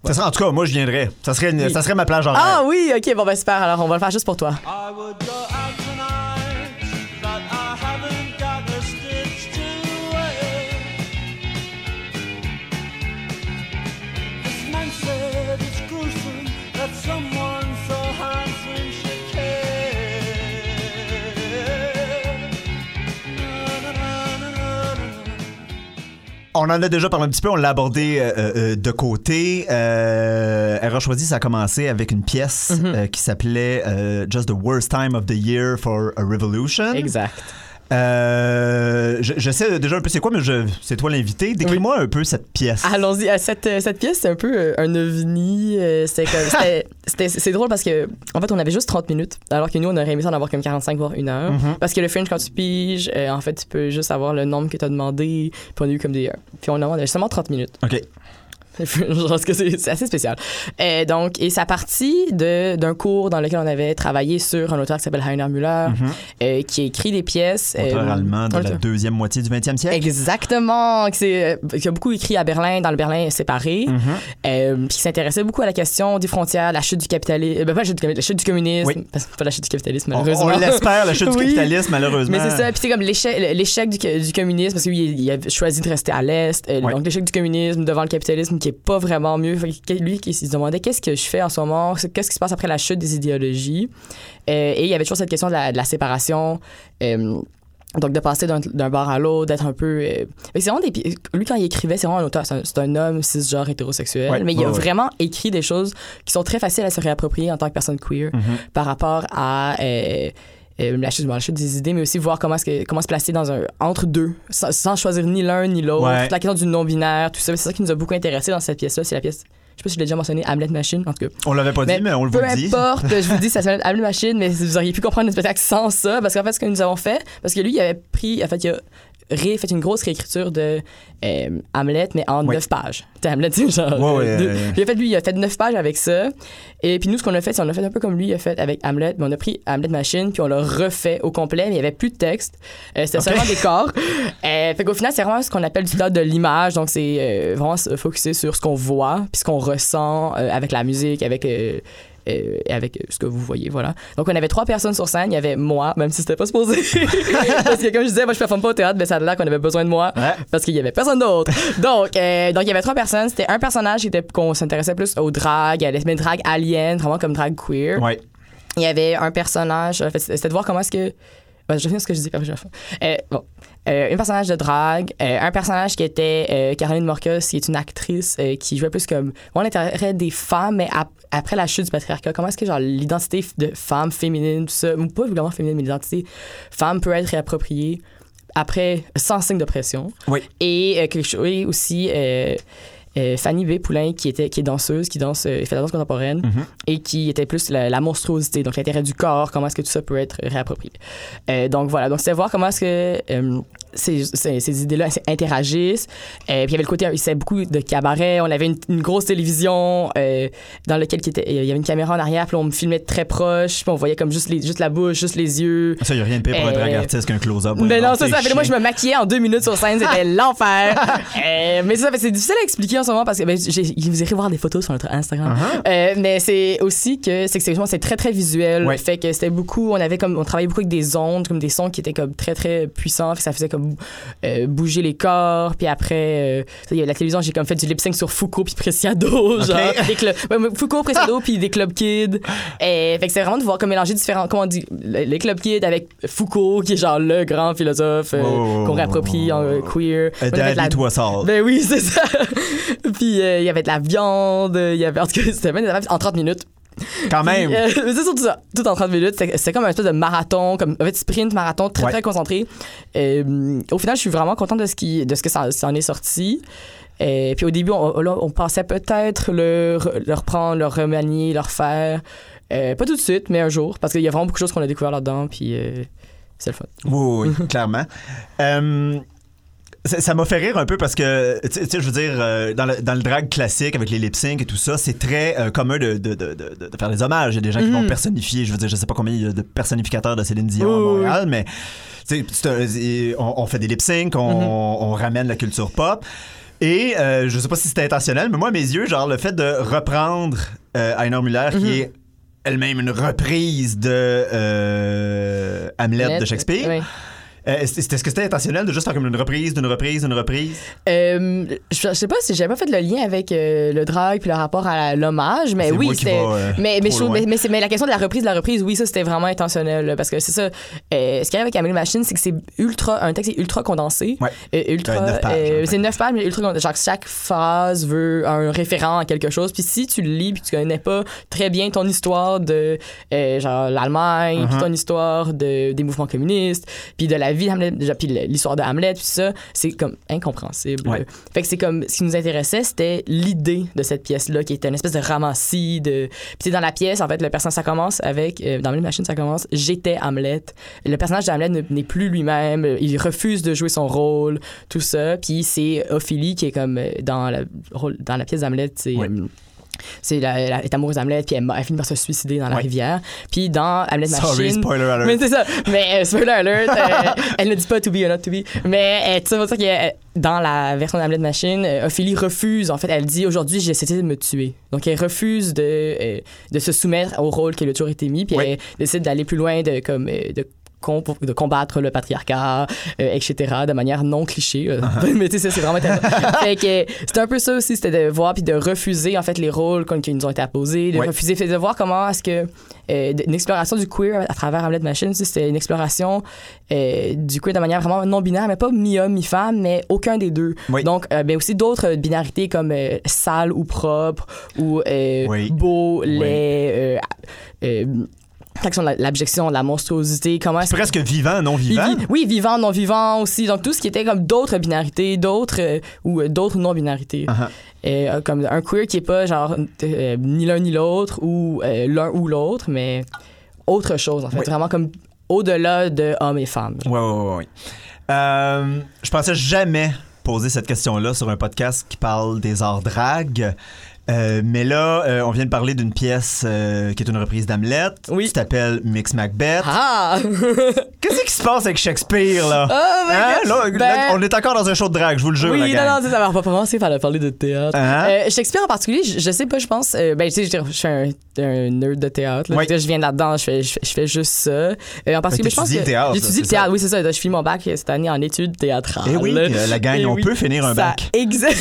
Ça serait, en tout cas, moi, je viendrais. Ça serait, une- Oui. ça serait ma plage horaire. Ah oui, ok, bon ben super, alors on va le faire juste pour toi. I would go out On en a déjà parlé un petit peu, on l'a abordé euh, euh, de côté. Euh, choisi, ça a commencé avec une pièce Mhm. euh, qui s'appelait euh, Just the Worst Time of the Year for a Revolution. Exact. Euh, je, je sais déjà un peu c'est quoi, mais c'est toi l'invité. Décris-moi un peu cette pièce. Allons-y. Euh, Cette, euh, cette pièce, c'est un peu un ovni. c'est comme- c'était- c'était- c'est drôle parce que, en fait, on avait juste 30 minutes, alors que nous, on aurait aimé ça en avoir comme 45 voire une heure. Mhm. Parce que le Fringe, quand tu piges, en fait, tu peux juste avoir le nombre que tu as demandé. Puis on a eu comme des. Puis on a on avait seulement 30 minutes. OK. Je pense que c'est assez spécial. Euh, donc, et ça partit d'un cours dans lequel on avait travaillé sur un auteur qui s'appelle Heiner Müller, euh, qui a écrit des pièces. Mhm. Auteur euh, allemand de la deuxième moitié du 20e siècle. Exactement, qui, euh, qui a beaucoup écrit à Berlin, dans le Berlin séparé, euh, puis qui s'intéressait beaucoup à la question des frontières, la chute du capitalisme, ben pas la chute du, capitalisme, la chute du communisme, Oui. parce- pas la chute du capitalisme On, malheureusement. on l'espère, la chute du Oui. capitalisme, malheureusement. Mais c'est ça, puis c'est comme l'échec, du, du communisme, parce que lui, il, a choisi de rester à l'Est. euh. Donc, l'échec du communisme devant le capitalisme qui est pas vraiment mieux. Lui, qui se demandait qu'est-ce que je fais en ce moment, qu'est-ce qui se passe après la chute des idéologies? Euh, et il y avait toujours cette question de la, de la séparation. euh, donc, de passer d'un, bar à l'autre, d'être un peu. euh, mais c'est vraiment des. Lui, quand il écrivait, c'est vraiment un auteur, c'est un, homme cisgenre hétérosexuel. Ouais, mais il a ouais, vraiment écrit des choses qui sont très faciles à se réapproprier en tant que personne queer Mhm. par rapport à. euh, euh, la, chute, bon, la chute des idées, mais aussi voir comment, est-ce que, comment se placer dans un entre deux, sans, sans choisir ni l'un ni l'autre. Ouais. La question du non-binaire, tout ça. C'est ça qui nous a beaucoup intéressé dans cette pièce-là. C'est la pièce, je sais pas si je l'ai déjà mentionné, Hamlet Machine, en tout cas. On l'avait pas dit, mais on le peu vous dit. importe, je vous dis, ça s'appelle Hamlet Machine, mais vous auriez pu comprendre le spectacle sans ça, parce qu'en fait, ce que nous avons fait, parce que lui, il avait pris, en fait, il a ré- fait une grosse réécriture de euh, Hamlet, mais en Ouais. neuf pages. T'sais, Hamlet, c'est genre. Ouais, ouais, deux-. Puis fait, lui, il a fait neuf pages avec ça. Et puis nous, ce qu'on a fait, c'est on a fait un peu comme lui, il a fait avec Hamlet, mais on a pris Hamlet Machine, puis on l'a refait au complet, mais il n'y avait plus de texte. Euh, C'était seulement des corps. Euh, fait qu'au final, c'est vraiment ce qu'on appelle du théâtre de l'image. Donc, c'est euh, vraiment se focuser sur ce qu'on voit, puis ce qu'on ressent avec la musique, avec. Euh, avec ce que vous voyez, voilà. Donc, on avait trois personnes sur scène. Il y avait moi, même si c'était pas supposé. parce que, comme je disais, moi, je performe pas au théâtre, mais ça a l'air qu'on avait besoin de moi Ouais. parce qu'il y avait personne d'autre. donc, euh, donc, il y avait trois personnes. C'était un personnage qui était, qu'on s'intéressait plus au drag, à l'espèce de drag alien, vraiment comme drag queer. Ouais. Il y avait un personnage. En fait, c'était de voir comment est-ce que. Ben, je vais finir ce que je dis, je. Euh, bon. Euh, un personnage de drague, euh, un personnage qui était euh, Caroline Morcos, qui est une actrice qui jouait plus comme on l'intérêt des femmes, mais ap- après la chute du patriarcat, comment est-ce que genre l'identité de femme féminine, tout ça, ou pas vraiment féminine, mais l'identité femme peut être réappropriée après sans signe d'oppression. Oui. Et euh, quelque chose et aussi euh, euh, Fanny B. Poulain, qui, était, qui est danseuse, qui danse, euh, fait la danse contemporaine, Mhm. et qui était plus la, la monstruosité, donc l'intérêt du corps, comment est-ce que tout ça peut être réapproprié. Donc voilà, donc c'était voir comment est-ce que ces, ces, ces idées-là interagissent. Euh, puis il y avait le côté, c'est beaucoup de cabaret, on avait une, une grosse télévision euh, dans laquelle il y avait une caméra en arrière, puis on me filmait de très proche, puis on voyait comme juste, les, juste la bouche, juste les yeux. Ça, il n'y a rien de pire pour un Euh, drag artiste qu'un close-up. Mais non, c'est ça. Fait moi, je me maquillais en deux minutes sur scène. C'était l'enfer. Euh, mais c'est ça, c'est difficile à expliquer en ce moment parce que ben, vous irez voir des photos sur notre Instagram. Uh-huh. Euh, mais c'est aussi que c'est que c'est c'est très très visuel. Ouais. Fait que c'était beaucoup. On avait comme on travaillait beaucoup avec des ondes, comme des sons qui étaient comme très très puissants. Fait que ça faisait comme euh, bouger les corps. Puis après, euh, il y a la télévision, j'ai comme fait du lip sync sur Foucault puis Preciado, genre des clubs. ouais, mais Foucault, Preciado puis des club kids. Et fait que c'est vraiment de voir comme mélanger différents. Comment on dit le- les club kids avec Foucault qui est genre le grand philosophe euh, Oh, qu'on réapproprie en euh, queer. La- Daddy to us all. ben oui, c'est ça. Puis il y avait de la viande, il y avait en tout cas c'était en 30 minutes. Quand même. Puis, euh, c'est surtout ça, tout en 30 minutes, c'était comme un espèce de marathon, comme en fait sprint marathon très Ouais. très concentré. Euh, au final, je suis vraiment contente de ce qui de ce que ça, ça en est sorti. Et puis au début, on, on pensait peut-être le, le reprendre, le remanier, le refaire. Euh, pas tout de suite, mais un jour, parce qu'il y a vraiment beaucoup de choses qu'on a découvert là-dedans, puis euh, c'est le fun. Oui, oui, clairement. Ça m'a fait rire un peu parce que, tu sais- je veux dire, euh, dans, le, dans le drag classique avec les lip sync et tout ça, c'est très euh, commun de, de, de, de- faire des hommages. Il y a des gens qui vont Mhm. personnifier. Je veux dire, je sais pas combien il y a de personnificateurs de Céline Dion à Oui, oui, Montréal, mais tu sais, c'est un- on, on fait des lip sync, on, Mhm. on ramène la culture pop. Et euh, je sais pas si c'était intentionnel, mais moi, à mes yeux, genre, le fait de reprendre euh, Heiner Mhm. qui est elle-même une reprise de euh, Hamlet de Shakespeare. Ouais. Euh, est-ce que c'était intentionnel de juste faire comme une reprise, d'une reprise, d'une reprise? Euh, je, je sais pas si j'avais pas fait le lien avec euh, le drag puis le rapport à l'hommage, mais oui, c'était. euh, mais, mais, la question de la reprise, de la reprise, oui, ça c'était vraiment intentionnel là, parce que c'est ça. ce qui arrive avec Amélie Machine, c'est que c'est ultra, un texte est ultra condensé, Ouais. ultra. Neuf pages, en fait. c'est neuf pages, mais ultra condensé. Genre chaque phrase veut un référent à quelque chose. Puis si tu le lis puis tu connais pas très bien ton histoire de genre l'Allemagne, puis Mhm. ton histoire de des mouvements communistes, puis de la vie d'Hamlet, déjà, puis l'histoire de Hamlet, puis ça, c'est comme incompréhensible. Ouais. Fait que c'est comme, ce qui nous intéressait, c'était l'idée de cette pièce-là, qui était une espèce de ramassis de... Puis dans la pièce, en fait, le personnage, ça commence avec, euh, dans Hamlet Machine, ça commence, j'étais Hamlet. Le personnage de Hamlet ne- n'est plus lui-même, euh, il refuse de jouer son rôle, tout ça, puis c'est Ophélie qui est comme, euh, dans la, rôle- dans la pièce d'Hamlet, c'est... Ouais. C'est la, la- elle est amoureuse d'Hamlet, puis elle, finit par se suicider dans la Ouais. rivière. Puis dans Hamlet Sorry, Machine... spoiler alert. Mais c'est ça. Mais euh, spoiler alert, euh, elle ne dit pas to be or not to be. Mais euh, tu sais, pour ça que dans la version d'Hamlet Machine, Ophélie refuse. En fait, elle dit aujourd'hui, j'ai essayé de me tuer. Donc, elle refuse de, euh, de se soumettre au rôle qui lui a toujours été mis. Puis elle décide d'aller plus loin, de, comme, de, de combattre le patriarcat, euh, etc., de manière non cliché. euh. Mais tu sais, c'est vraiment intéressant. fait que c'était un peu ça aussi, c'était de voir puis de refuser, en fait, les rôles qui nous ont été apposés, de refuser, fait de voir comment est-ce que euh, une exploration du queer à travers Hamlet Machine. C'était une exploration du queer de manière vraiment non binaire, mais pas mi-homme, mi-femme, mais aucun des deux. Oui. Donc, euh, ben aussi d'autres binarités comme sale ou propre ou Oui. beau, Oui. laid, euh, l'action de la- l'abjection, de la monstruosité, comment est-ce Presque vivant, non vi- vivant. vi- oui, vivant, non vivant aussi. Donc tout ce qui était comme d'autres binarités, d'autres euh, ou euh, d'autres non binarités. Uh-huh. Euh, comme un queer qui est pas genre ni l'un ni l'autre ou l'un ou l'autre, mais autre chose en fait, Oui. vraiment comme au-delà de hommes et femmes. Ouais, ouais. Euh, je pensais jamais poser cette question-là sur un podcast qui parle des arts drag. Euh, mais là, euh, on vient de parler d'une pièce euh, qui est une reprise d'Hamlet. Oui. Qui s'appelle Mix Macbeth. Ah! Qu'est-ce qui se passe avec Shakespeare, là? Oh Hein? Là, Ben- là, on est encore dans un show de drag, je vous le jure, la oui, non, gang. non, sais, ça va pas commencer par parler de théâtre. Hein? Shakespeare en particulier, je, je sais pas, je pense. ben, tu sais, je, suis un, un nerd de théâtre. Là, Oui. Je viens là-dedans, je fais, je, fais, je fais juste ça. En particulier, je pense t'étudies que le théâtre, j'étudie le théâtre. Oui, c'est ça. Je finis mon bac cette année en études théâtrales. Eh oui, la gang, Eh on oui. peut finir un Ça- bac. Exact.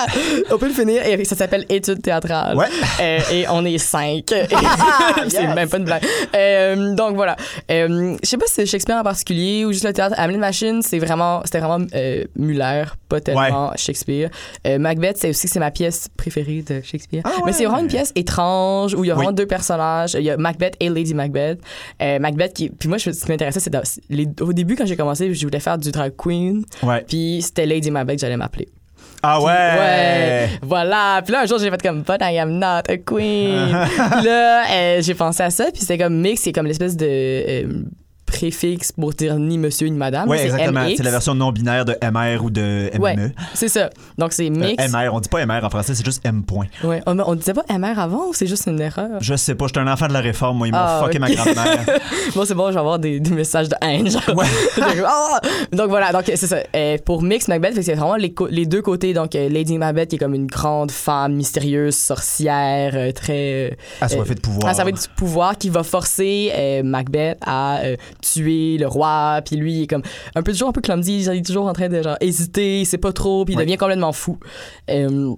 on peut le finir. Et ça s'appelle études théâtrales. Ouais. Euh, et on est cinq. c'est Yes. même pas une blague. Euh, donc voilà. Euh, je sais pas si c'est Shakespeare en particulier ou juste le théâtre. Hamlet Machine, c'est vraiment, c'était vraiment euh, Muller, pas tellement Shakespeare. Macbeth, c'est aussi c'est ma pièce préférée de Shakespeare. Ah Mais c'est vraiment une pièce étrange où il y a Oui. vraiment deux personnages. Il y a Macbeth et Lady Macbeth. Macbeth qui, puis moi, je- ce qui m'intéressait, c'est au début quand j'ai commencé, je voulais faire du drag queen. Puis c'était Lady Macbeth que j'allais m'appeler. Ah ouais! Ouais, voilà. Puis là, un jour, j'ai fait comme, but I am not a queen. là, euh, j'ai pensé à ça, puis c'était comme mix, c'est comme l'espèce de euh, préfixe pour dire ni monsieur ni madame. C'est exactement. C'est la version non binaire de MR ou de MME. Ouais, c'est ça. Donc c'est Euh, mix. MR, on dit pas MR en français, c'est juste M point. Ouais. On, on disait pas MR avant ou c'est juste une erreur? Je sais pas, j'étais un enfant de la réforme, moi, ils m'ont Ah, fucké ma grand-mère. Bon, c'est bon, je vais avoir des, des messages de haine. genre. Ouais. Ah! donc voilà, donc c'est ça. Euh, pour Mix Macbeth, c'est vraiment les, deux côtés. Donc euh, Lady Macbeth qui est comme une grande femme mystérieuse, sorcière, euh, très... euh, Assoiffé de pouvoir. Être du pouvoir qui va forcer euh, Macbeth à euh, tuer le roi. Puis lui, il est comme un peu toujours un peu clumsy. Il est toujours en train de genre hésiter, il sait pas trop, puis il Ouais. devient complètement fou. Euh,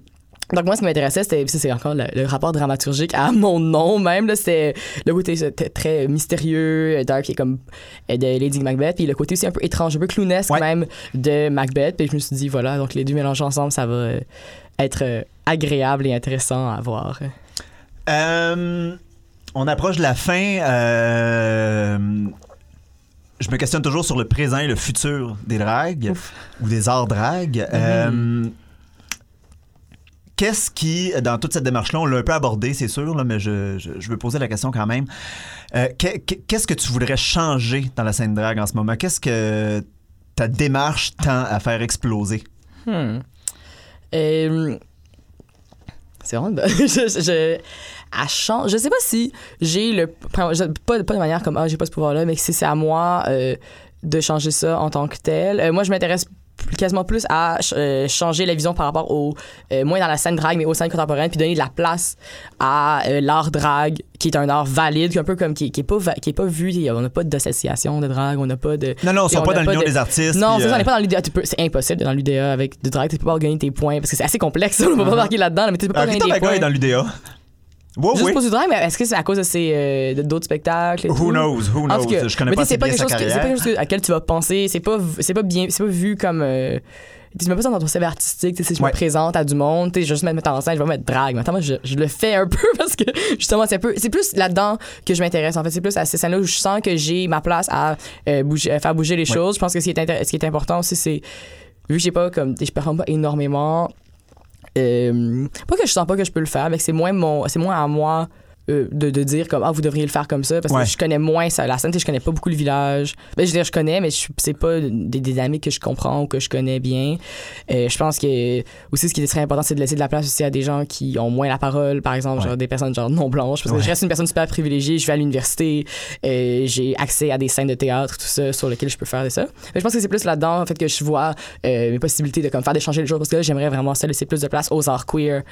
donc moi, ce qui m'intéressait, c'était ça, c'est encore le, le rapport dramaturgique à mon nom même. là, C'était le côté euh, très mystérieux, euh, dark, est comme euh, de Lady Macbeth, puis le côté aussi un peu étrange, un peu clownesque Ouais. même de Macbeth. Puis je me suis dit, voilà, donc les deux mélangés ensemble, ça va être agréable et intéressant à voir. Euh, on approche de la fin. euh, je me questionne toujours sur le présent et le futur des dragues ou des arts dragues. Euh, Qu'est-ce qui, dans toute cette démarche-là, on l'a un peu abordé, c'est sûr, là, mais je, je- je veux poser la question quand même. Euh, qu'est- Qu'est-ce que tu voudrais changer dans la scène drague en ce moment? Qu'est-ce que ta démarche tend à faire exploser? Hmm. Euh, c'est vraiment. je, à chan- je sais pas si j'ai le. Pas, pas de manière comme Ah, j'ai pas ce pouvoir-là, mais si c'est à moi euh, de changer ça en tant que tel. Euh, moi, je m'intéresse quasiment plus à euh, changer la vision par rapport au euh, moins dans la scène drague mais aux scènes contemporaines puis donner de la place à euh, l'art drague qui est un art valide qui est un peu comme qui, qui est pas qui est pas vu on n'a pas d'association de drague on n'a pas de Non, non, on Et sont on pas a dans pas l'union de- des artistes. non, c'est on n'est pas dans l'UDA. C'est impossible dans l'UDA avec du drag. Tu peux pas gagner tes points parce que c'est assez complexe. On ne peut pas marquer là-dedans, mais tu peux pas euh, gagner tes points. dans l'UDA. Oui, Juste oui. pour du drag, mais est-ce que c'est à cause de ces euh, d'autres spectacles et Who tout? knows, who knows? cas, je connais mais pas bien quelque sa chose que- C'est pas quelque chose à laquelle tu vas penser. C'est pas, c'est pas bien, c'est pas vu comme euh, tu mets pas dans ton CV artistique, tu sais, si je Ouais. me présente à du monde, tu sais, je vais juste mettre mettre en scène, je vais mettre drague. Mais attends, moi, je, je le fais un peu parce que justement, c'est un peu, c'est plus là-dedans que je m'intéresse. En fait, c'est plus à ces scènes-là où je sens que j'ai ma place à euh, bouger, à faire bouger les choses. Je pense que ce qui est, intér- ce qui est important aussi, c'est vu que j'ai pas comme, je performe pas énormément. Euh, pas que je sens pas que je peux le faire, mais c'est moins mon, c'est moins à moi. Euh, de, de dire comme ah vous devriez le faire comme ça parce Ouais. que je connais moins ça la scène je connais pas beaucoup le village ben, je veux dire je connais mais c'est pas des, des amis que je comprends ou que je connais bien euh, je pense que aussi ce qui est très important c'est de laisser de la place aussi à des gens qui ont moins la parole par exemple Ouais. genre des personnes genre non blanches parce que Ouais. je reste une personne super privilégiée je vais à l'université euh, j'ai accès à des scènes de théâtre tout ça sur lesquelles je peux faire de ça mais je pense que c'est plus là-dedans en fait que je vois mes possibilités de comme faire d'échanger les choses parce que j'aimerais vraiment ça laisser plus de place aux arts queer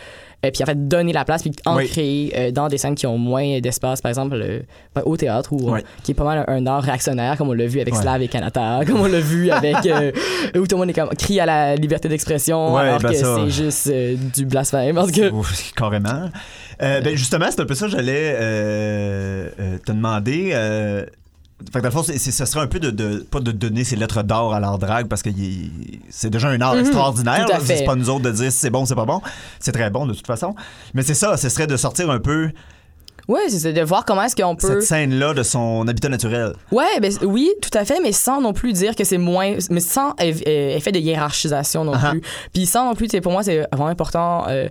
et puis en fait donner la place puis en Oui. créer dans des scènes qui ont moins d'espace par exemple euh, ben, au théâtre ou Ouais. qui est pas mal un, un art réactionnaire comme on l'a vu avec Ouais. Slav et Kanata comme on l'a vu avec euh, où tout le monde est comme, crie à la liberté d'expression Ouais, alors ben que ça. c'est juste euh, du blasphème parce que Ouf, carrément. Euh, ben justement, c'est un peu ça que j'allais euh, euh, te demander. euh, fait que dans le fond, ce serait un peu de, de- pas de donner ses lettres d'or à l'art drague parce que c'est déjà un art Mhm, extraordinaire. c'est pas nous autres de dire si c'est bon ou c'est pas bon. C'est très bon de toute façon. Mais c'est ça, ce serait de sortir un peu ouais c'est de voir comment est-ce qu'on peut cette scène-là de son habitat naturel. Ouais, ben, oui, tout à fait, mais sans non plus dire que c'est moins. Mais sans eff- euh, effet de hiérarchisation non Ah ah. plus. Puis sans non plus, pour moi, c'est vraiment important. euh,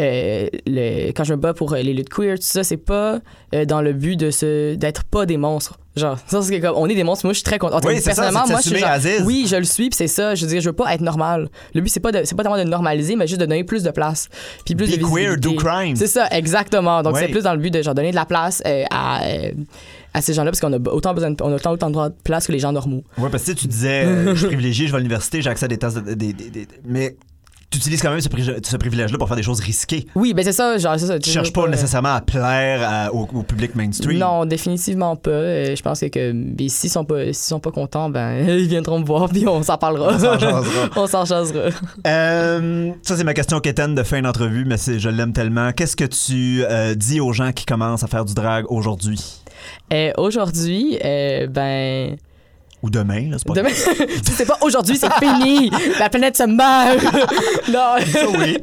euh, le- quand je me bats pour euh, les luttes queer, tout ça, c'est pas euh, dans le but de se d'être pas des monstres. Genre, ça, c'est comme, on est des monstres. Moi, je suis très contente. Oui, ça, personnellement, de moi, je suis genre, oui, je le suis, puis c'est ça. Je veux dire, je veux pas être normal. Le but, c'est pas de, c'est pas tellement de normaliser, mais juste de donner plus de place, puis plus Be de queer, do crime. C'est ça, exactement. Donc, c'est plus dans le but de genre donner de la place euh, à, à ces gens-là, parce qu'on a autant besoin, de, on a autant, autant de place que les gens normaux. Ouais, parce que tu sais, tu disais, euh, je suis privilégié, je vais à l'université, j'ai accès à des tasses de. mais tu utilises quand même ce, pri- ce privilège-là pour faire des choses risquées. Oui, ben c'est ça, genre, ça. Tu cherches pas nécessairement à plaire à- au, au public mainstream. Non, définitivement pas. Euh, je pense que, que ben, s'ils sont pas sont pas contents, ben ils viendront me voir puis on s'en parlera. On s'en jasera. Euh, ça, c'est ma question quétaine de fin d'entrevue, mais je l'aime tellement. Qu'est-ce que tu euh, dis aux gens qui commencent à faire du drag aujourd'hui? Euh, Aujourd'hui, euh, ben Ou demain, là, c'est pas demain, c'est pas aujourd'hui, c'est fini. La planète se meurt. non. Ça, oui.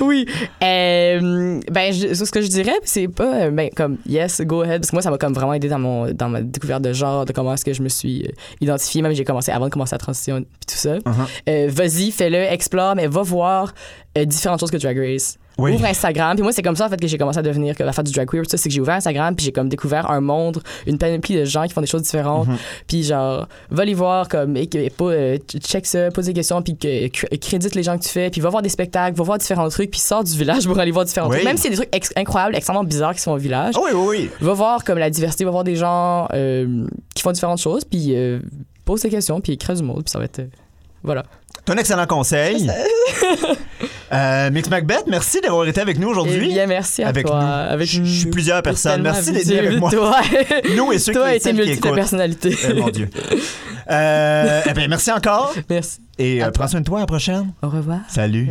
oui. Euh, ben, je- ce que je dirais, c'est pas, euh, ben, comme, yes, go ahead, parce que moi, ça m'a comme vraiment aidé dans, mon, dans ma découverte de genre, de comment est-ce que je me suis euh, identifiée, même j'ai commencé, avant de commencer la transition, puis tout ça. Uh-huh. Euh, Vas-y, fais-le, explore, mais va voir euh, différentes choses que Drag Race. Oui. Ouvre Instagram. Puis moi, c'est comme ça, en fait, que j'ai commencé à devenir, que- à faire du drag queer. tout ça, c'est que j'ai ouvert Instagram, puis j'ai comme découvert un monde, une panoplie de gens qui font des choses différentes. Mhm. Puis genre, va les voir, comme, et, que- et pas, euh, check ça, pose des questions, puis que, crédite les gens que tu fais, puis va voir des spectacles, va voir différents trucs, puis sors du village pour aller voir différents Oui. trucs. Même y a des trucs ex- incroyables, extrêmement bizarres qui sont au village. Ah oui, oui, oui. Va voir comme la diversité, va voir des gens euh, qui font différentes choses, puis euh, pose des questions, puis crée du monde, puis ça va être. euh, voilà. C'est un excellent conseil. Euh, Mix Macbeth, merci d'avoir été avec nous Eh aujourd'hui. bien, merci à Avec toi. nous. Avec Je- je suis plusieurs personnes. Merci d'être avec moi. Toi, Nous et ceux toi qui, et tes personnalités. Eh, mon Dieu. Euh, eh bien, merci encore. Merci. Et euh, prends soin de toi à la prochaine. Au revoir. Salut.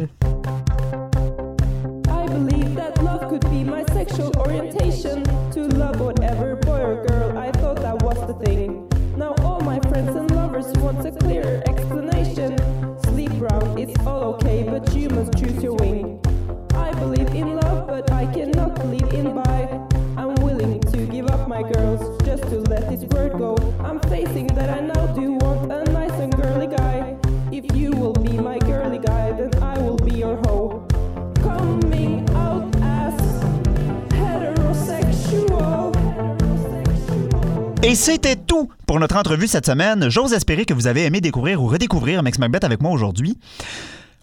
Et c'était tout pour notre entrevue cette semaine. J'ose espérer que vous avez aimé découvrir ou redécouvrir Mix Macbeth avec moi aujourd'hui.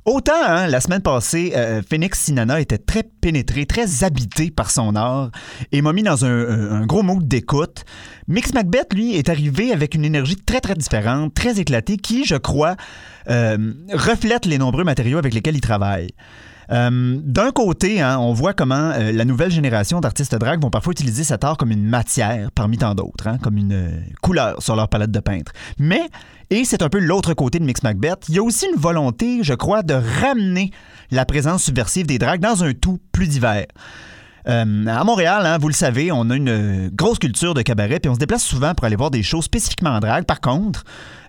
Autant, hein, la semaine passée, euh, Phoenix Sinana était très pénétré, très habité par son art et m'a mis dans un gros mood d'écoute. Mix Macbeth, lui, est arrivé avec une énergie très, très différente, très éclatée, qui, je crois, euh, reflète les nombreux matériaux avec lesquels il travaille. Euh, D'un côté, hein, on voit comment euh, la nouvelle génération d'artistes drag vont parfois utiliser cet art comme une matière parmi tant d'autres, hein, comme une euh, couleur sur leur palette de peintre. Mais, et c'est un peu l'autre côté de Mix Macbeth, il y a aussi une volonté, je crois, de ramener la présence subversive des drags dans un tout plus divers. Euh, à Montréal, hein, vous le savez, on a une euh, grosse culture de cabaret, puis on se déplace souvent pour aller voir des shows spécifiquement en drague. Par contre,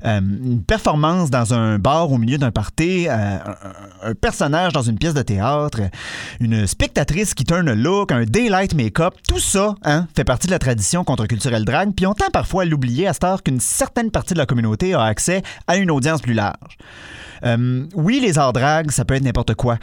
euh, une performance dans un bar au milieu d'un party, un, personnage dans une pièce de théâtre, une spectatrice qui turn a look, un daylight make-up, tout ça hein, fait partie de la tradition contre-culturelle drague, puis on tend parfois à l'oublier à cette heure qu'une certaine partie de la communauté a accès à une audience plus large. Oui, les arts drague, ça peut être n'importe quoi,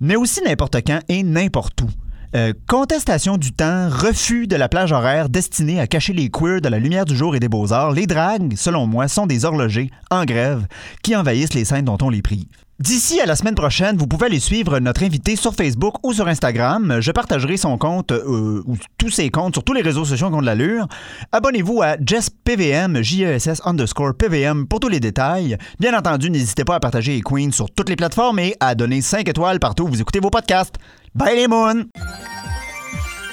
mais aussi n'importe quand et n'importe où. Euh, contestation du temps, refus de la plage horaire destinée à cacher les queers de la lumière du jour et des beaux-arts, les dragues, selon moi, sont des horlogers en grève qui envahissent les scènes dont on les prive. D'ici à la semaine prochaine, vous pouvez aller suivre notre invité sur Facebook ou sur Instagram. Je partagerai son compte euh, ou tous ses comptes sur tous les réseaux sociaux qui ont de l'allure. Abonnez-vous à JessPVM, J-E-S-S underscore PVM pour tous les détails. Bien entendu, n'hésitez pas à partager les Queens sur toutes les plateformes et à donner 5 étoiles partout où vous écoutez vos podcasts. Bye les moons!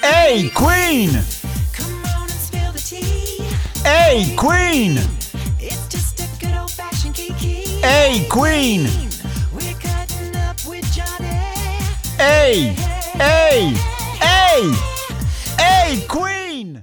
Hey Queen! Hey Queen! Hey Queen! Hey! Hey! Hey! Hey Queen!